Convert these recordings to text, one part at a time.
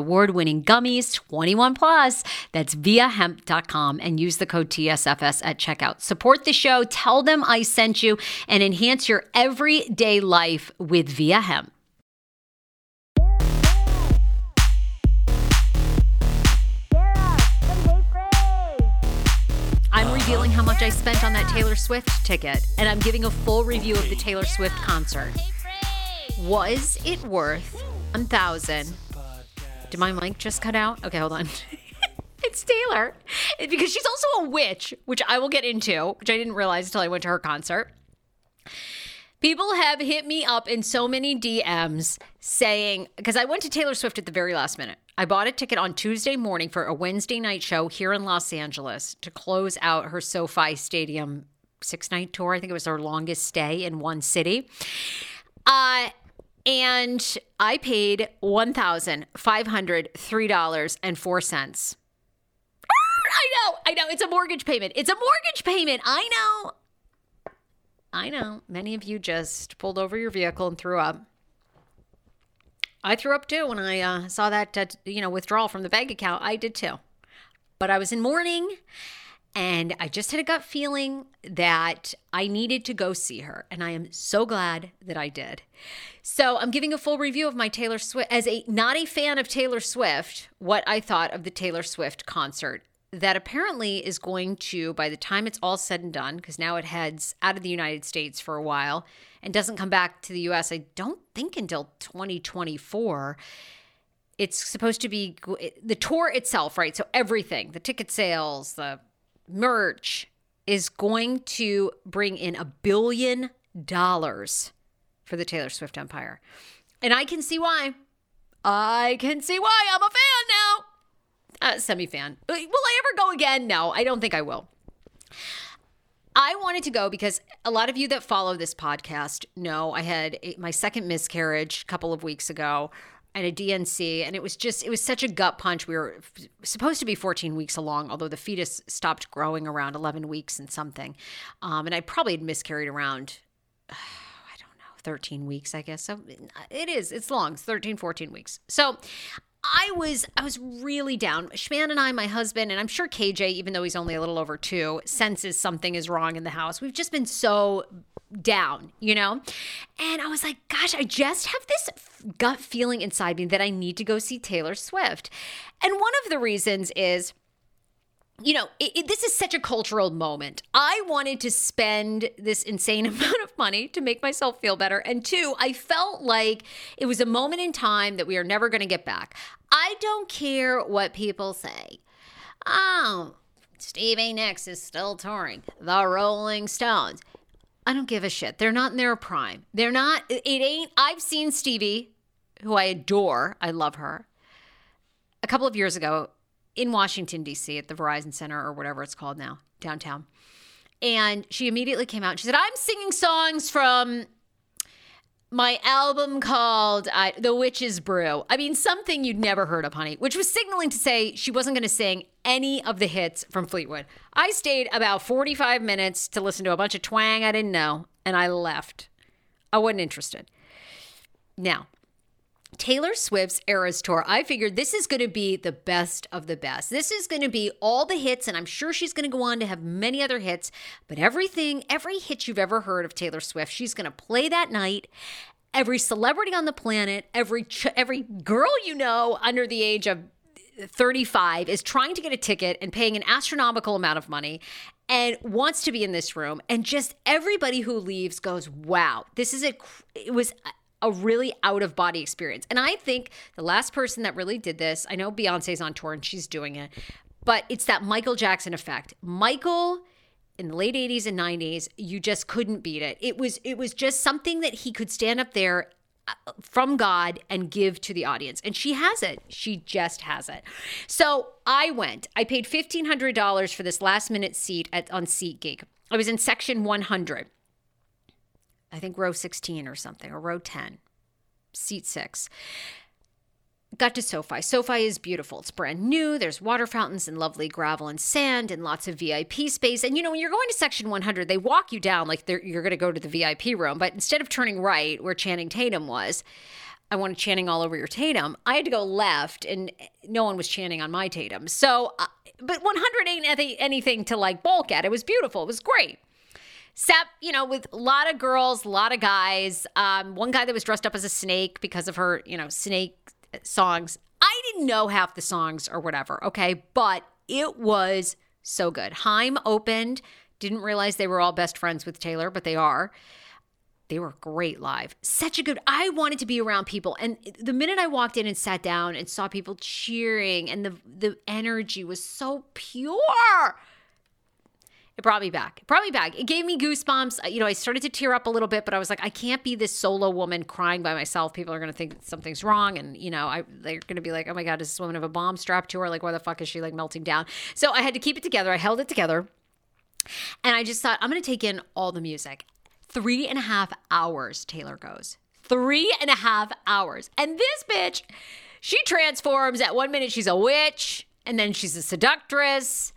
award winning gummies, 21 plus. That's viiahemp.com and use the code TSFS at checkout. Support the show, tell them I sent you, and enhance your everyday life with Viia Hemp. I'm revealing how much I spent on that Taylor Swift ticket, and I'm giving a full review of the Taylor Swift concert. Was it worth a thousand? Did my mic just cut out? Okay, hold on. it's Taylor. Because she's also a witch, which I will get into, which I didn't realize until I went to her concert. People have hit me up in so many DMs saying, because I went to Taylor Swift at the very last minute. I bought a ticket on Tuesday morning for a Wednesday night show here in Los Angeles to close out her SoFi Stadium six night tour. I think it was her longest stay in one city. Uh, and I paid $1,503.04. I know, I know. It's a mortgage payment. It's a mortgage payment. I know. I know. Many of you just pulled over your vehicle and threw up. I threw up too when I uh, saw that, uh, you know, withdrawal from the bank account. I did too. But I was in mourning and I just had a gut feeling that I needed to go see her. And I am so glad that I did. So I'm giving a full review of my Taylor Swift, as a not a fan of Taylor Swift, what I thought of the Taylor Swift concert that apparently is going to, by the time it's all said and done, because now it heads out of the United States for a while and doesn't come back to the US, I don't think until 2024. It's supposed to be the tour itself, right? So everything, the ticket sales, the merch, is going to bring in a billion dollars for the Taylor Swift empire. And I can see why. I can see why I'm a fan now. uh, semi fan. Will I ever go again? No, I don't think I will. I wanted to go because a lot of you that follow this podcast know I had a, my second miscarriage a couple of weeks ago and a D&C, and it was just it was such a gut punch. We were f- supposed to be 14 weeks along, although the fetus stopped growing around 11 weeks and something, um, and I probably had miscarried around. Uh, I don't know, 13 weeks, I guess. So it is, it's long, it's 13, 14 weeks. So I was I was really down. Schman and I, my husband, and I'm sure KJ, even though he's only a little over two, senses something is wrong in the house. We've just been so down, you know? And I was like, gosh, I just have this gut feeling inside me that I need to go see Taylor Swift. And one of the reasons is you know, it, it, this is such a cultural moment. I wanted to spend this insane amount of money to make myself feel better. And two, I felt like it was a moment in time that we are never going to get back. I don't care what people say. Oh, Stevie Nicks is still touring. The Rolling Stones. I don't give a shit. They're not in their prime. They're not, it ain't, I've seen Stevie, who I adore. I love her. A couple of years ago, in Washington, D.C., at the Verizon Center or whatever it's called now, downtown. And she immediately came out and she said, I'm singing songs from my album called The Witch's Brew. I mean, something you'd never heard of, honey, which was signaling to say she wasn't going to sing any of the hits from Fleetwood. I stayed about 45 minutes to listen to a bunch of twang I didn't know, and I left. I wasn't interested. Now, Taylor Swift's Eras Tour, I figured this is going to be the best of the best. This is going to be all the hits, and I'm sure she's going to go on to have many other hits. But everything, every hit you've ever heard of Taylor Swift, she's going to play that night. Every celebrity on the planet, every ch- every girl you know under the age of 35 is trying to get a ticket and paying an astronomical amount of money and wants to be in this room and just everybody who leaves goes wow this is a it was a really out of body experience. And I think the last person that really did this, I know Beyonce's on tour and she's doing it, but it's that Michael Jackson effect. Michael in the late 80s and 90s, you just couldn't beat it. It was it was just something that he could stand up there uh, from God and give to the audience. And she has it. She just has it. So I went. I paid $1,500 for this last minute seat at, on SeatGeek. I was in section 100. I think row 16 or something, or row 10, seat six. Got to SoFi. SoFi is beautiful. It's brand new. There's water fountains and lovely gravel and sand and lots of VIP space. And you know, when you're going to section 100, they walk you down like you're going to go to the VIP room. But instead of turning right where Channing Tatum was, I wanted Channing all over your Tatum. I had to go left, and no one was Channing on my Tatum. So, uh, but 100 ain't anything to like bulk at. It was beautiful. It was great. Sap, you know, with a lot of girls, a lot of guys. Um, one guy that was dressed up as a snake because of her, you know, snake songs. I didn't know half the songs or whatever, okay? But it was so good. Haim opened, didn't realize they were all best friends with Taylor, but they are. They were great live. Such a good. I wanted to be around people, and the minute I walked in and sat down and saw people cheering, and the the energy was so pure. It brought me back. It brought me back. It gave me goosebumps. You know, I started to tear up a little bit, but I was like, I can't be this solo woman crying by myself. People are going to think something's wrong. And, you know, I, they're going to be like, oh my God, does this woman have a bomb strapped to her? Like, why the fuck is she like melting down? So I had to keep it together. I held it together. And I just thought, I'm going to take in all the music. Three and a half hours, Taylor goes. Three and a half hours. And this bitch, she transforms. At one minute, she's a witch and then she's a seductress,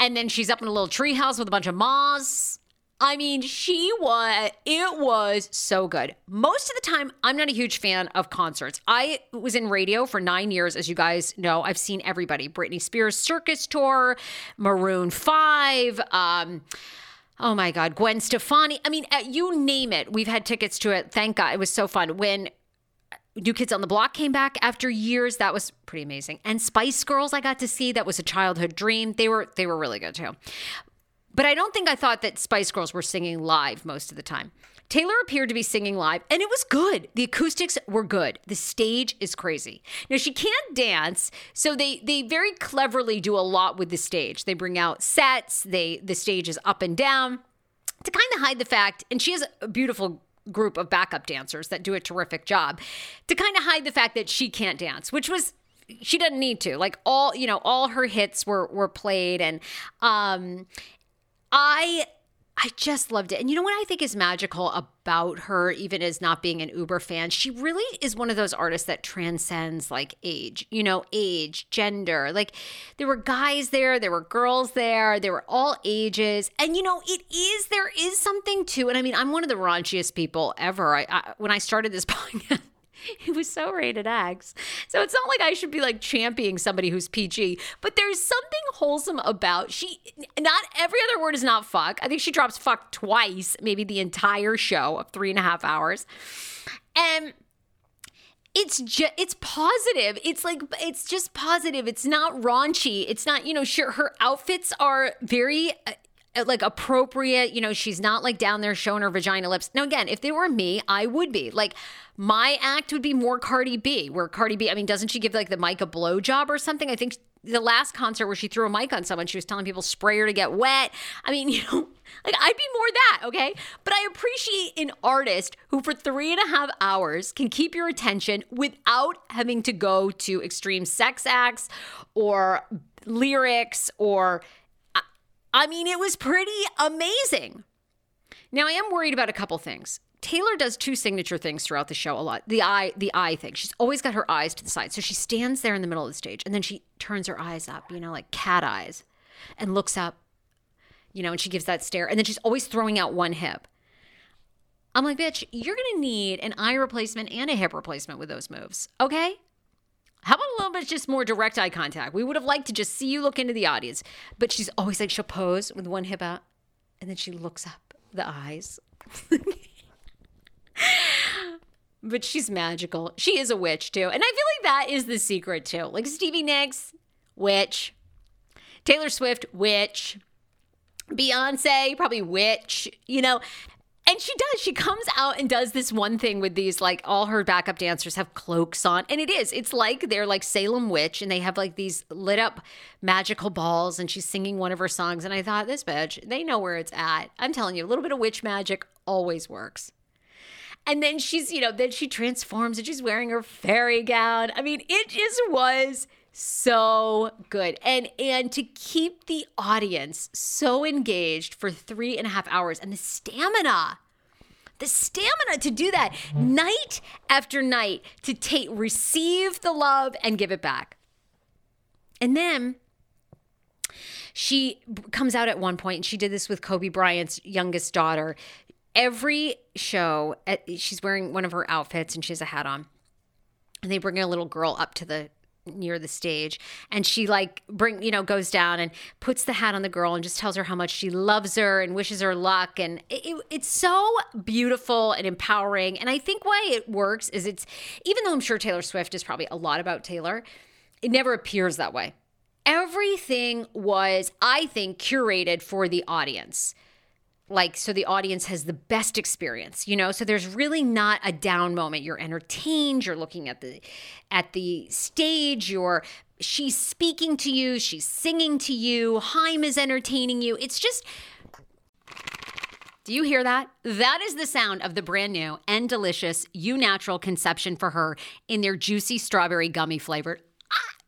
and then she's up in a little treehouse with a bunch of moths. I mean, she was, it was so good. Most of the time, I'm not a huge fan of concerts. I was in radio for nine years, as you guys know. I've seen everybody Britney Spears circus tour, Maroon 5, um, Oh my God, Gwen Stefani. I mean, uh, you name it. We've had tickets to it. Thank God. It was so fun. When New Kids on the Block came back after years. That was pretty amazing. And Spice Girls I got to see. That was a childhood dream. They were they were really good too. But I don't think I thought that Spice Girls were singing live most of the time. Taylor appeared to be singing live, and it was good. The acoustics were good. The stage is crazy. Now she can't dance, so they they very cleverly do a lot with the stage. They bring out sets. They the stage is up and down to kind of hide the fact. And she has a beautiful group of backup dancers that do a terrific job to kind of hide the fact that she can't dance, which was she doesn't need to. Like all, you know, all her hits were were played and um I I just loved it. And you know what I think is magical about her, even as not being an Uber fan? She really is one of those artists that transcends like age, you know, age, gender. Like there were guys there, there were girls there, there were all ages. And you know, it is, there is something to and I mean, I'm one of the raunchiest people ever. I, I when I started this podcast, It was so rated X. So it's not like I should be like championing somebody who's PG, but there's something wholesome about she. Not every other word is not fuck. I think she drops fuck twice, maybe the entire show of three and a half hours. And it's just it's positive it's like it's just positive it's not raunchy it's not you know sure her outfits are very uh, Uh, like appropriate. You know, she's not like down there showing her vagina lips. Now, again, if they were me, I would be like, my act would be more Cardi B, where Cardi B, I mean, doesn't she give like the mic a blowjob or something? I think the last concert where she threw a mic on someone, she was telling people spray her to get wet. I mean, you know, like I'd be more that, okay? But I appreciate an artist who for three and a half hours can keep your attention without having to go to extreme sex acts or lyrics or I mean, it was pretty amazing. Now, I am worried about a couple things. Taylor does two signature things throughout the show a lot. The eye, the eye thing. She's always got her eyes to the side. So she stands there in the middle of the stage and then she turns her eyes up, you know, like cat eyes, and looks up, you know, and she gives that stare. And then she's always throwing out one hip. I'm like, bitch, you're gonna need an eye replacement and a hip replacement with those moves. Okay? How about a little bit just more direct eye contact? We would have liked to just see you look into the audience. But she's always like, she'll pose with one hip out and then she looks up the eyes. but she's magical. She is a witch too. And I feel like that is the secret too. Like Stevie Nicks, witch. Taylor Swift, witch. Beyonce, probably witch. You know, and she does. She comes out and does this one thing with these, like, all her backup dancers have cloaks on. And it is. It's like they're like Salem Witch and they have like these lit up magical balls and she's singing one of her songs. And I thought, this bitch, they know where it's at. I'm telling you, a little bit of witch magic always works. And then she's, you know, then she transforms and she's wearing her fairy gown. I mean, it just was so good. And and to keep the audience so engaged for three and a half hours and the stamina the stamina to do that night after night to take receive the love and give it back. And then she comes out at one point and she did this with kobe bryant's youngest daughter. Every show she's wearing one of her outfits and she has a hat on. And they bring a little girl up to the near the stage and she like bring you know goes down and puts the hat on the girl and just tells her how much she loves her and wishes her luck and it, it's so beautiful and empowering and i think why it works is it's even though i'm sure taylor swift is probably a lot about taylor it never appears that way. Everything was i think curated for the audience like so the audience has the best experience you know? So there's really not a down moment. You're entertained you're looking at the at the stage you're she's speaking to you she's singing to you Haim is entertaining you. It's just do you hear that? That is the sound of the brand new and delicious Eu Natural Conception for Her in their juicy strawberry gummy flavored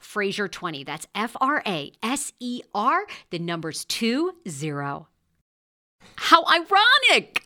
Fraser20. That's F R A S E R, the numbers two zero. How ironic!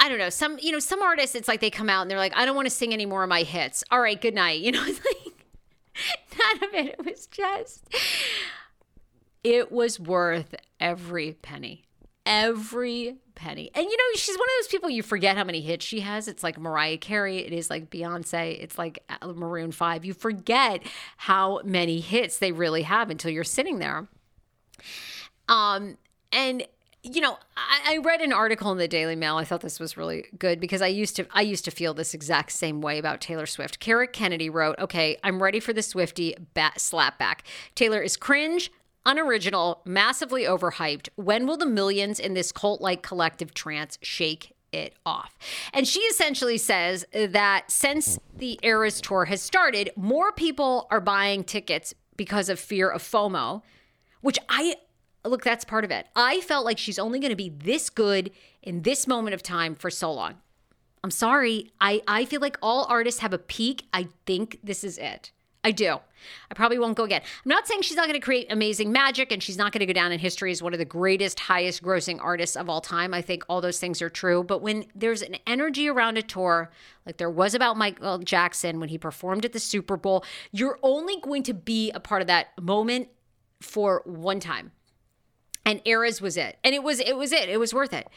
I don't know. Some, you know, some artists, it's like they come out and they're like, I don't want to sing any more of my hits. All right, good night. You know, it's like none of it. It was just, it was worth every penny. Every penny. And you know, she's one of those people you forget how many hits she has. It's like Mariah Carey, it is like Beyonce, it's like Maroon 5. You forget how many hits they really have until you're sitting there. Um, and you know, I, I, read an article in the Daily Mail. I thought this was really good because I used to I used to feel this exact same way about Taylor Swift. Kara Kennedy wrote, "Okay, I'm ready for the Swifty bat slapback. Taylor is cringe, unoriginal, massively overhyped. When will the millions in this cult-like collective trance shake it off. And she essentially says that since the Eras tour has started, more people are buying tickets because of fear of FOMO, which I look, that's part of it. I felt like she's only going to be this good in this moment of time for so long. I'm sorry. I, I feel like all artists have a peak. I think this is it. I do. I probably won't go again. I'm not saying she's not going to create amazing magic and she's not going to go down in history as one of the greatest, highest grossing artists of all time. I think all those things are true. But when there's an energy around a tour, like there was about Michael Jackson when he performed at the Super Bowl, you're only going to be a part of that moment for one time and eras was it. And it was it was it. It was worth it.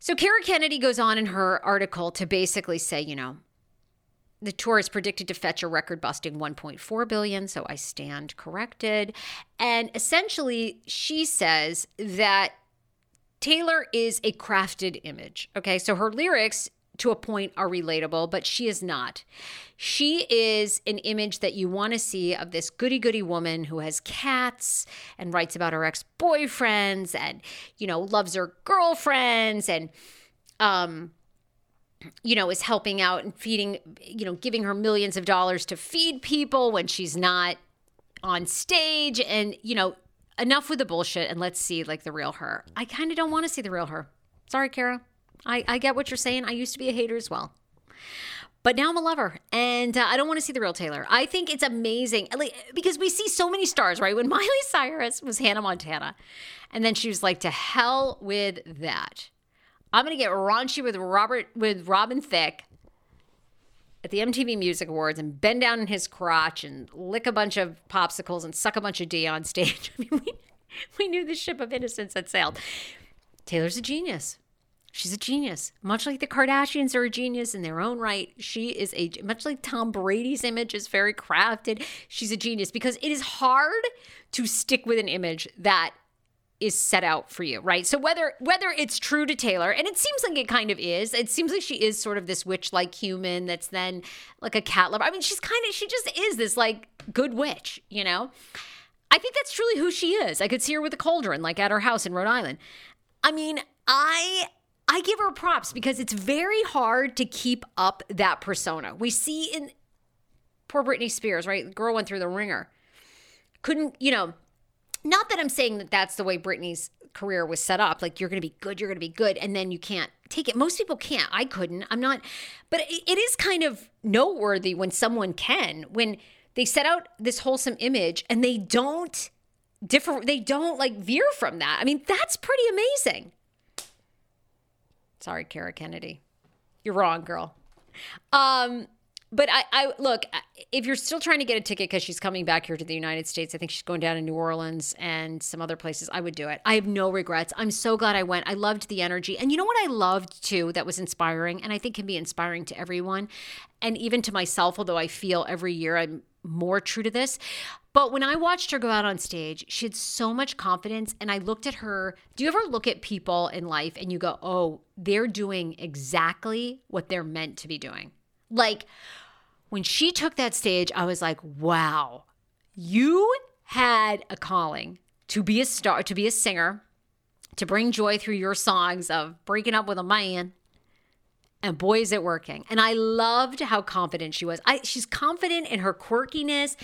So kara kennedy goes on in her article to basically say you know the tour is predicted to fetch a record busting 1.4 billion so i stand corrected. And essentially she says that taylor is a crafted image okay? So her lyrics to a point are relatable, but she is not. She is an image that you want to see of this goody goody woman who has cats and writes about her ex boyfriends and, you know, loves her girlfriends and, um, you know, is helping out and feeding, you know, giving her millions of dollars to feed people when she's not on stage. And, you know, enough with the bullshit and let's see like the real her. I kind of don't want to see the real her. Sorry, Kara. I, I get what you're saying. I used to be a hater as well. But now I'm a lover, and uh, I don't want to see the real Taylor. I think it's amazing like, because we see so many stars, right? When Miley Cyrus was Hannah Montana, and then she was like, "To hell with that! I'm gonna get raunchy with Robert with Robin Thicke at the MTV Music Awards and bend down in his crotch and lick a bunch of popsicles and suck a bunch of D on stage." I mean, we, we knew the ship of innocence had sailed. Taylor's a genius. She's a genius. Much like the Kardashians are a genius in their own right, she is a much like Tom Brady's image is very crafted. She's a genius because it is hard to stick with an image that is set out for you, right? So whether whether it's true to Taylor, and it seems like it kind of is, it seems like she is sort of this witch-like human that's then like a cat lover. I mean, she's kind of she just is this like good witch, you know? I think that's truly who she is. I could see her with a cauldron, like at her house in Rhode Island. I mean, I I give her props because it's very hard to keep up that persona. We see in poor Britney Spears, right? The girl went through the ringer. Couldn't, you know, not that I'm saying that that's the way Britney's career was set up. Like, you're going to be good, you're going to be good, and then you can't take it. Most people can't. I couldn't. I'm not, but it is kind of noteworthy when someone can, when they set out this wholesome image and they don't differ, they don't like veer from that. I mean, that's pretty amazing. Sorry, Kara Kennedy. You're wrong, girl. Um, but I, I look if you're still trying to get a ticket because she's coming back here to the United States. I think she's going down to New Orleans and some other places. I would do it. I have no regrets. I'm so glad I went. I loved the energy, and you know what I loved too that was inspiring, and I think can be inspiring to everyone, and even to myself. Although I feel every year I'm more true to this. But when I watched her go out on stage, she had so much confidence. And I looked at her. Do you ever look at people in life and you go, oh, they're doing exactly what they're meant to be doing? Like when she took that stage, I was like, wow, you had a calling to be a star, to be a singer, to bring joy through your songs of breaking up with a man. And boy, is it working. And I loved how confident she was. I, she's confident in her quirkiness.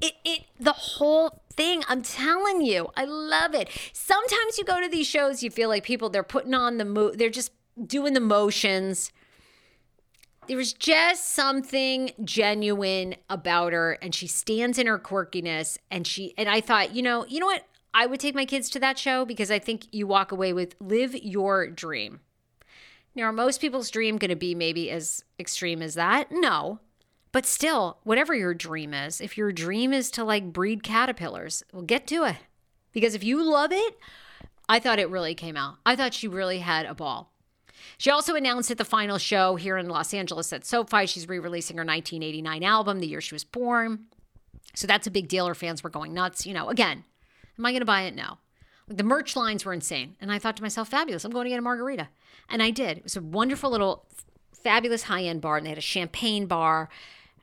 It, it, the whole thing. I'm telling you, I love it. Sometimes you go to these shows, you feel like people they're putting on the mo, they're just doing the motions there was just something genuine about her and she stands in her quirkiness and she and I thought, you know, you know what? I would take my kids to that show because I think you walk away with live your dream. Now, are most people's dream going to be maybe as extreme as that? No. But still, whatever your dream is, if your dream is to like breed caterpillars, well, get to it. Because if you love it, I thought it really came out. I thought she really had a ball. She also announced at the final show here in Los Angeles at SoFi she's re releasing her 1989 album, the year she was born. So that's a big deal. Her fans were going nuts. You know, again, am I going to buy it? No. The merch lines were insane. And I thought to myself, fabulous. I'm going to get a margarita. And I did. It was a wonderful little, fabulous high end bar. And they had a champagne bar.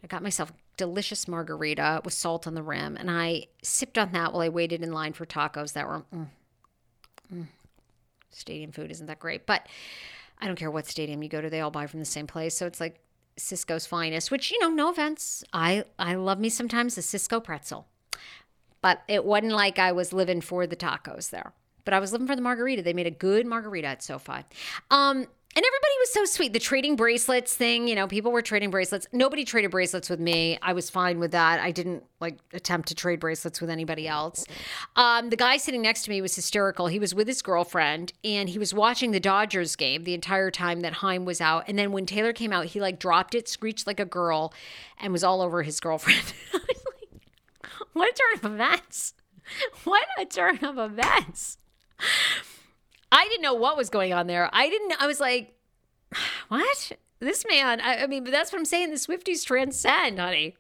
I got myself delicious margarita with salt on the rim. And I sipped on that while I waited in line for tacos that were, mm, mm. stadium food isn't that great. But I don't care what stadium you go to, they all buy from the same place. So it's like Sysco's finest, which, you know, no offense. I, I love me sometimes a Cisco pretzel. But it wasn't like I was living for the tacos there. But I was living for the margarita. They made a good margarita at SoFi. Um, and everybody was so sweet. The trading bracelets thing, you know, people were trading bracelets. Nobody traded bracelets with me. I was fine with that. I didn't like attempt to trade bracelets with anybody else. Um, the guy sitting next to me was hysterical. He was with his girlfriend and he was watching the Dodgers game the entire time that Haim was out. And then when Taylor came out, he like dropped it, screeched like a girl, and was all over his girlfriend. what a turn of events! What a turn of events! I didn't know what was going on there. I didn't, know I was like, what? This man, I, I mean, but that's what I'm saying. The Swifties transcend, honey.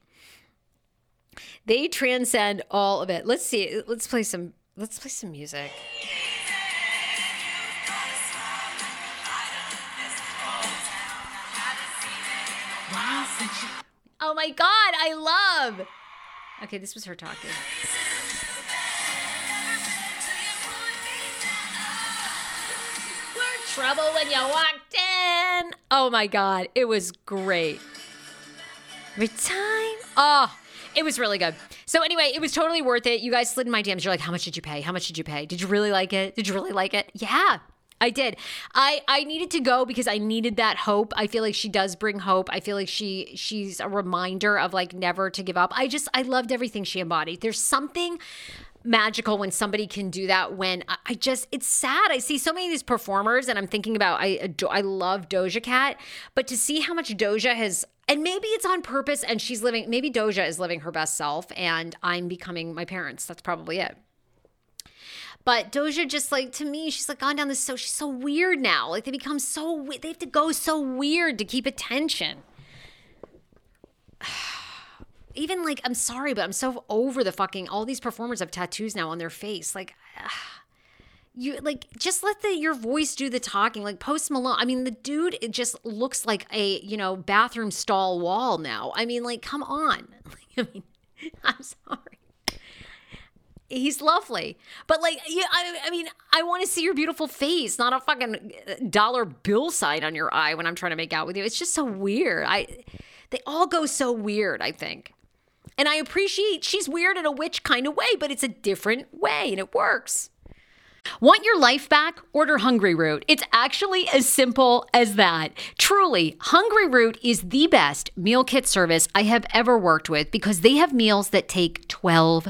They transcend all of it. Let's see. Let's play some, let's play some music. Oh my God, I love. Okay, this was her talking. trouble when you walked in. Oh my God, it was great. Time. Oh, it was really good. So anyway, it was totally worth it. You guys slid in my DMs. You're like, how much did you pay? How much did you pay? Did you really like it? Did you really like it? Yeah. I did. I I needed to go because I needed that hope. I feel like she does bring hope. I feel like she she's a reminder of like never to give up. I just I loved everything she embodied. There's something magical when somebody can do that when I just it's sad I see so many of these performers and I'm thinking about I I love Doja Cat but to see how much Doja has and maybe it's on purpose and she's living maybe Doja is living her best self and I'm becoming my parents that's probably it but Doja just like to me, she's like gone down this so she's so weird now. Like they become so they have to go so weird to keep attention. even like I'm sorry, but I'm so over the fucking all these performers have tattoos now on their face. Like you like just let the your voice do the talking. Like Post Malone. I mean, the dude it just looks like a, you know, bathroom stall wall now. I mean, like come on. I mean, I'm sorry. He's lovely. But like yeah, I, I mean, I want to see your beautiful face, not a fucking uh, dollar bill sign on your eye when I'm trying to make out with you. It's just so weird. I they all go so weird, I think. And I appreciate she's weird in a witch kind of way, but it's a different way and it works. Want your life back? Order Hungryroot. It's actually as simple as that. Truly, Hungryroot is the best meal kit service I have ever worked with because they have meals that take 12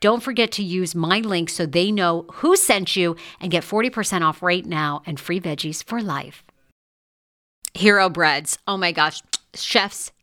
Don't forget to use my link so they know who sent you and get 40% off right now and free veggies for life. Hero breads. Oh my gosh. Chef's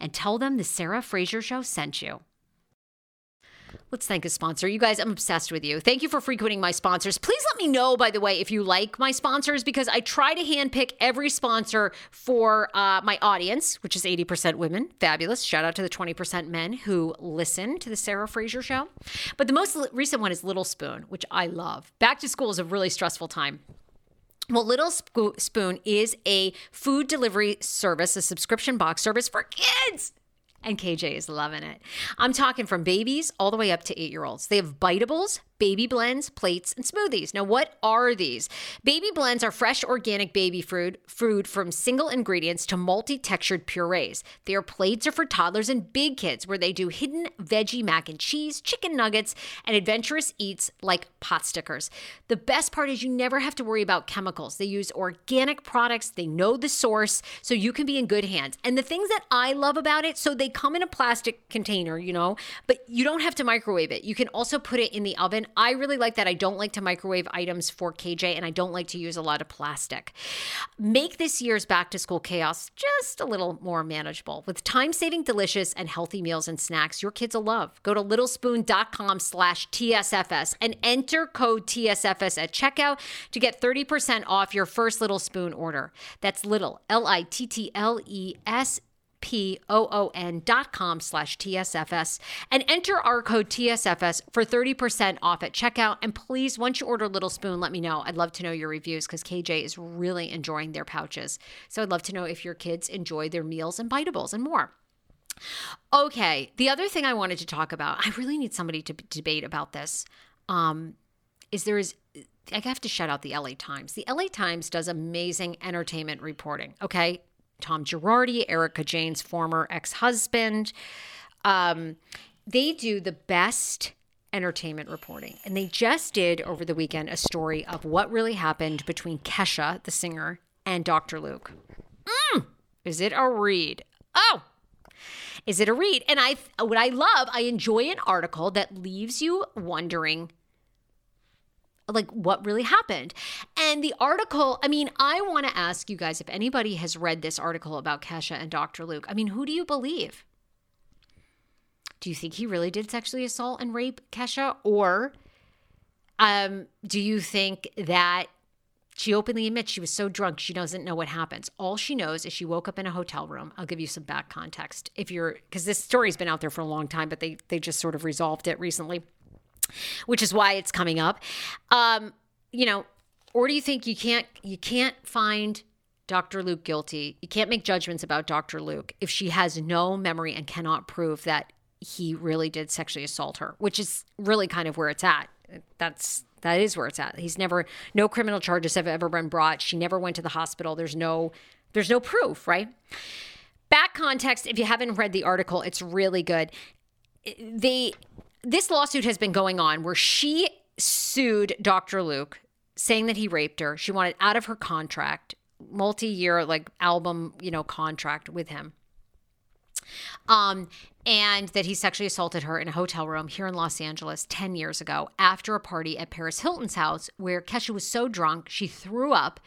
and tell them the Sarah Fraser Show sent you. Let's thank a sponsor. You guys, I'm obsessed with you. Thank you for frequenting my sponsors. Please let me know, by the way, if you like my sponsors, because I try to handpick every sponsor for uh, my audience, which is 80% women. Fabulous. Shout out to the 20% men who listen to the Sarah Fraser show. But the most recent one is Little Spoon, which I love. Back to school is a really stressful time. Well, Little Spoon is a food delivery service, a subscription box service for kids. And KJ is loving it. I'm talking from babies all the way up to eight year olds. They have biteables, baby blends, plates, and smoothies. Now, what are these? Baby blends are fresh organic baby food, food from single ingredients to multi-textured purees. Their plates are for toddlers and big kids, where they do hidden veggie mac and cheese, chicken nuggets, and adventurous eats like pot stickers. The best part is you never have to worry about chemicals. They use organic products, they know the source, so you can be in good hands. And the things that I love about it, so they come in a plastic container, you know, but you don't have to microwave it. You can also put it in the oven I really like that. I don't like to microwave items for KJ and I don't like to use a lot of plastic. Make this year's back to school chaos just a little more manageable with time saving, delicious, and healthy meals and snacks your kids will love. Go to littlespoon.com slash TSFS and enter code TSFS at checkout to get 30% off your first Little Spoon order. That's little, L I T T L E S P-O-O-N dot com slash TSFS and enter our code TSFS for 30% off at checkout. And please, once you order Little Spoon, let me know. I'd love to know your reviews because KJ is really enjoying their pouches. So I'd love to know if your kids enjoy their meals and biteables and more. Okay, the other thing I wanted to talk about, I really need somebody to debate about this. Um, is there is I have to shout out the LA Times. The LA Times does amazing entertainment reporting. Okay. Tom Girardi, Erika Jayne's former ex husband. Um, they do the best entertainment reporting. And they just did over the weekend a story of what really happened between Kesha, the singer, and Dr. Luke. Mm, is it a read? Oh, is it a read? And I what I love, I enjoy an article that leaves you wondering like what really happened. And the article, I mean, I want to ask you guys if anybody has read this article about Kesha and Dr. Luke. I mean, who do you believe? Do you think he really did sexually assault and rape Kesha? Or um, do you think that she openly admits she was so drunk she doesn't know what happens? All she knows is she woke up in a hotel room. I'll give you some back context if you're because this story's been out there for a long time, but they they just sort of resolved it recently, which is why it's coming up. Um, you know, or do you think you can't you can't find Dr. Luke guilty? You can't make judgments about Dr. Luke if she has no memory and cannot prove that he really did sexually assault her, which is really kind of where it's at. That's that is where it's at. He's never no criminal charges have ever been brought. She never went to the hospital. There's no there's no proof, right? Back context, if you haven't read the article, it's really good. They this lawsuit has been going on where she sued Dr. Luke saying that he raped her. She wanted out of her contract, multi-year like album, you know, contract with him. Um, and that he sexually assaulted her in a hotel room here in Los Angeles 10 years ago after a party at Paris Hilton's house where Kesha was so drunk she threw up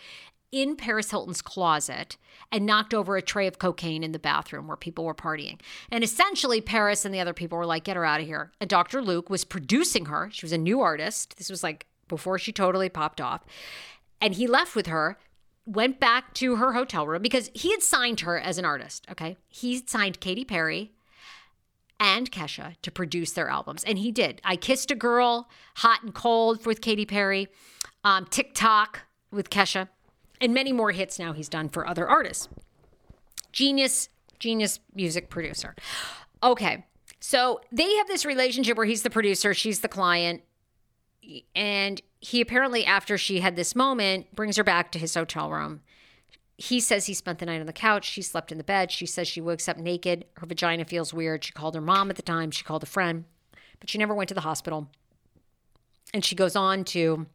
in Paris Hilton's closet and knocked over a tray of cocaine in the bathroom where people were partying. And essentially, Paris and the other people were like, get her out of here. And Dr. Luke was producing her. She was a new artist. This was like before she totally popped off. And he left with her went back to her hotel room because he had signed her as an artist. Okay. He signed Katy Perry and Kesha to produce their albums. And he did. I Kissed a Girl, Hot and Cold with Katy Perry, um, TikTok with Kesha, and many more hits now he's done for other artists. Genius, genius music producer. Okay. So they have this relationship where he's the producer, she's the client. And he apparently, after she had this moment, brings her back to his hotel room. He says he spent the night on the couch. She slept in the bed. She says she wakes up naked. Her vagina feels weird. She called her mom at the time. She called a friend, but she never went to the hospital. And she goes on to,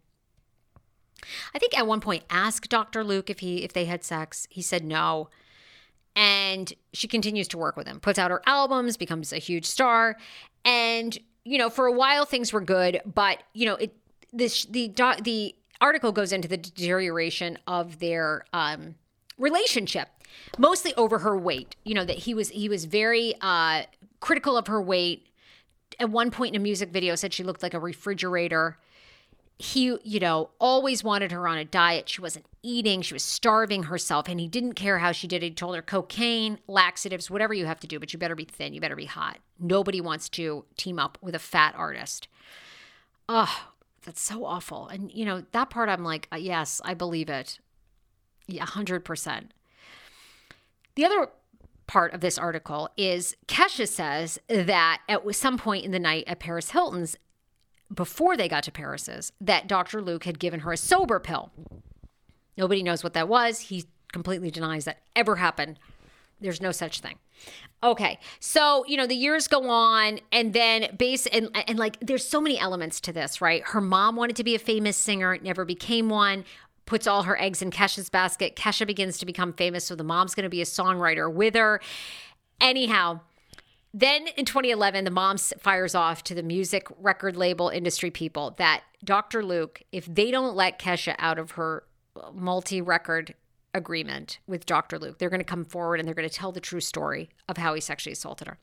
I think at one point, asked Dr. Luke if he if they had sex. He said no. And she continues to work with him, puts out her albums, becomes a huge star. And, you know, for a while things were good, but, you know, it this the the article goes into the deterioration of their um, relationship, mostly over her weight. You know that he was he was very uh, critical of her weight. At one point in a music video, said she looked like a refrigerator. He, you know, always wanted her on a diet. She wasn't eating. She was starving herself, and he didn't care how she did it. He told her cocaine, laxatives, whatever you have to do, but you better be thin. You better be hot. Nobody wants to team up with a fat artist. Oh, that's so awful. And, you know, that part I'm like, uh, yes, I believe it. Yeah, 100%. The other part of this article is Kesha says that at some point in the night at Paris Hilton's, before they got to Paris's, that Dr. Luke had given her a sober pill. Nobody knows what that was. He completely denies that ever happened. There's no such thing. Okay. So, you know, the years go on and then base and and like there's so many elements to this, right? Her mom wanted to be a famous singer, never became one. Puts all her eggs in Kesha's basket. Kesha begins to become famous, so the mom's going to be a songwriter with her. Anyhow, then in 2011, the mom fires off to the music record label industry people that Dr. Luke, if they don't let Kesha out of her uh, multi record agreement with Dr. Luke. They're going to come forward and they're going to tell the true story of how he sexually assaulted her.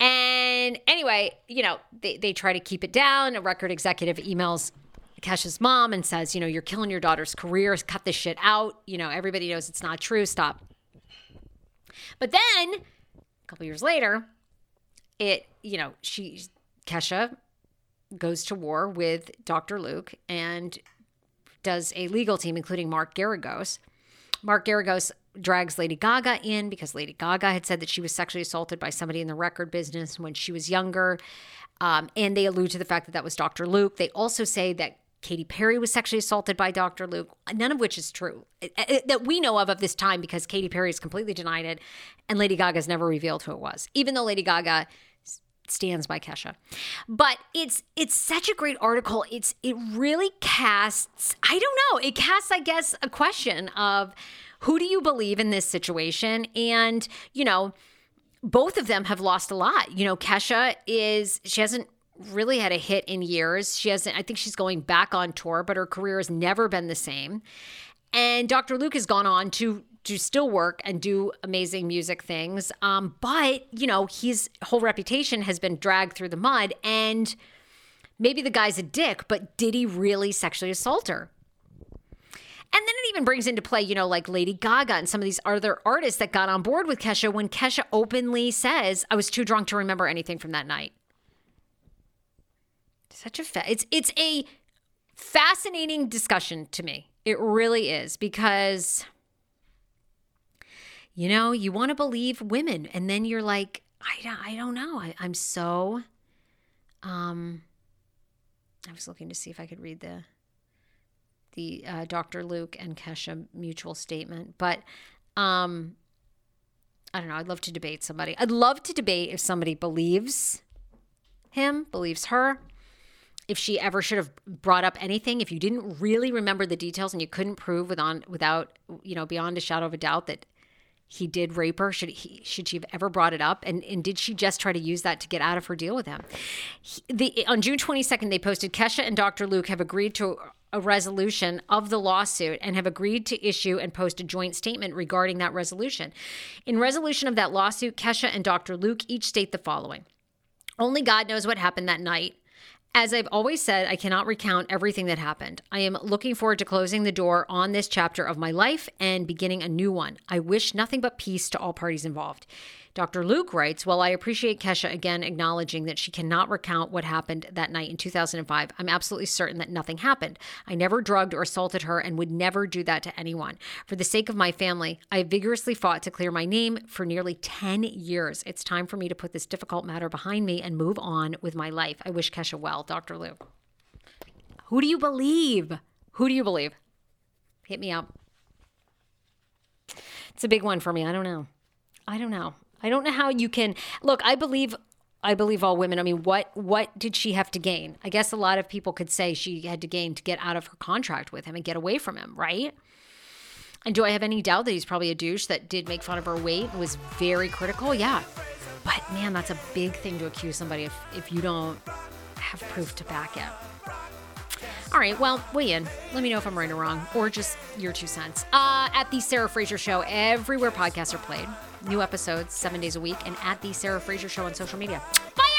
And anyway, you know, they, they try to keep it down. A record executive emails Kesha's mom and says, you know, you're killing your daughter's career. Cut this shit out. You know, everybody knows it's not true. Stop. But then a couple years later, it, you know, she, Kesha goes to war with Dr. Luke and does a legal team, including Mark Geragos. Mark Geragos drags Lady Gaga in because Lady Gaga had said that she was sexually assaulted by somebody in the record business when she was younger. Um, and they allude to the fact that that was Dr. Luke. They also say that Katy Perry was sexually assaulted by Dr. Luke, none of which is true it, it, that we know of of this time because Katy Perry has completely denied it and Lady Gaga has never revealed who it was. Even though Lady Gaga stands by Kesha. But it's it's such a great article. It's it really casts I don't know, it casts I guess a question of who do you believe in this situation and, you know, both of them have lost a lot. You know, Kesha is she hasn't really had a hit in years. She hasn't I think she's going back on tour, but her career has never been the same. And Dr. Luke has gone on to to still work and do amazing music things. Um, but, you know, his whole reputation has been dragged through the mud. And maybe the guy's a dick, but did he really sexually assault her? And then it even brings into play, you know, like Lady Gaga and some of these other artists that got on board with Kesha when Kesha openly says, I was too drunk to remember anything from that night. Such a fa- it's it's a fascinating discussion to me. It really is because you know, you want to believe women. And then you're like, I don't, I don't know. I, I'm so, um, I was looking to see if I could read the, the uh, Dr. Luke and Kesha mutual statement, but, um, I don't know. I'd love to debate somebody. I'd love to debate if somebody believes him, believes her, if she ever should have brought up anything, if you didn't really remember the details and you couldn't prove with on, without, you know, beyond a shadow of a doubt that he did rape her? Should he should she have ever brought it up? And and did she just try to use that to get out of her deal with him? He, the on June 22nd, they posted Kesha and Dr. Luke have agreed to a resolution of the lawsuit and have agreed to issue and post a joint statement regarding that resolution. In resolution of that lawsuit, Kesha and Dr. Luke each state the following. Only God knows what happened that night. As I've always said, I cannot recount everything that happened. I am looking forward to closing the door on this chapter of my life and beginning a new one. I wish nothing but peace to all parties involved. Dr. Luke writes, While I appreciate Kesha again acknowledging that she cannot recount what happened that night in 2005, I'm absolutely certain that nothing happened. I never drugged or assaulted her and would never do that to anyone. For the sake of my family, I vigorously fought to clear my name for nearly 10 years. It's time for me to put this difficult matter behind me and move on with my life. I wish Kesha well. Dr. Luke. Who do you believe? Who do you believe? Hit me up. It's a big one for me. I don't know. I don't know. I don't know how you can look. I believe I believe all women. I mean, what what did she have to gain? I guess a lot of people could say she had to gain to get out of her contract with him and get away from him, right? And do I have any doubt that he's probably a douche that did make fun of her weight and was very critical? Yeah. But man, that's a big thing to accuse somebody if, if you don't have proof to back it. All right, well, weigh in. Let me know if I'm right or wrong, or just your two cents. Uh, at the Sarah Fraser Show, everywhere podcasts are played. New episodes seven days a week, and at the Sarah Fraser Show on social media. Bye.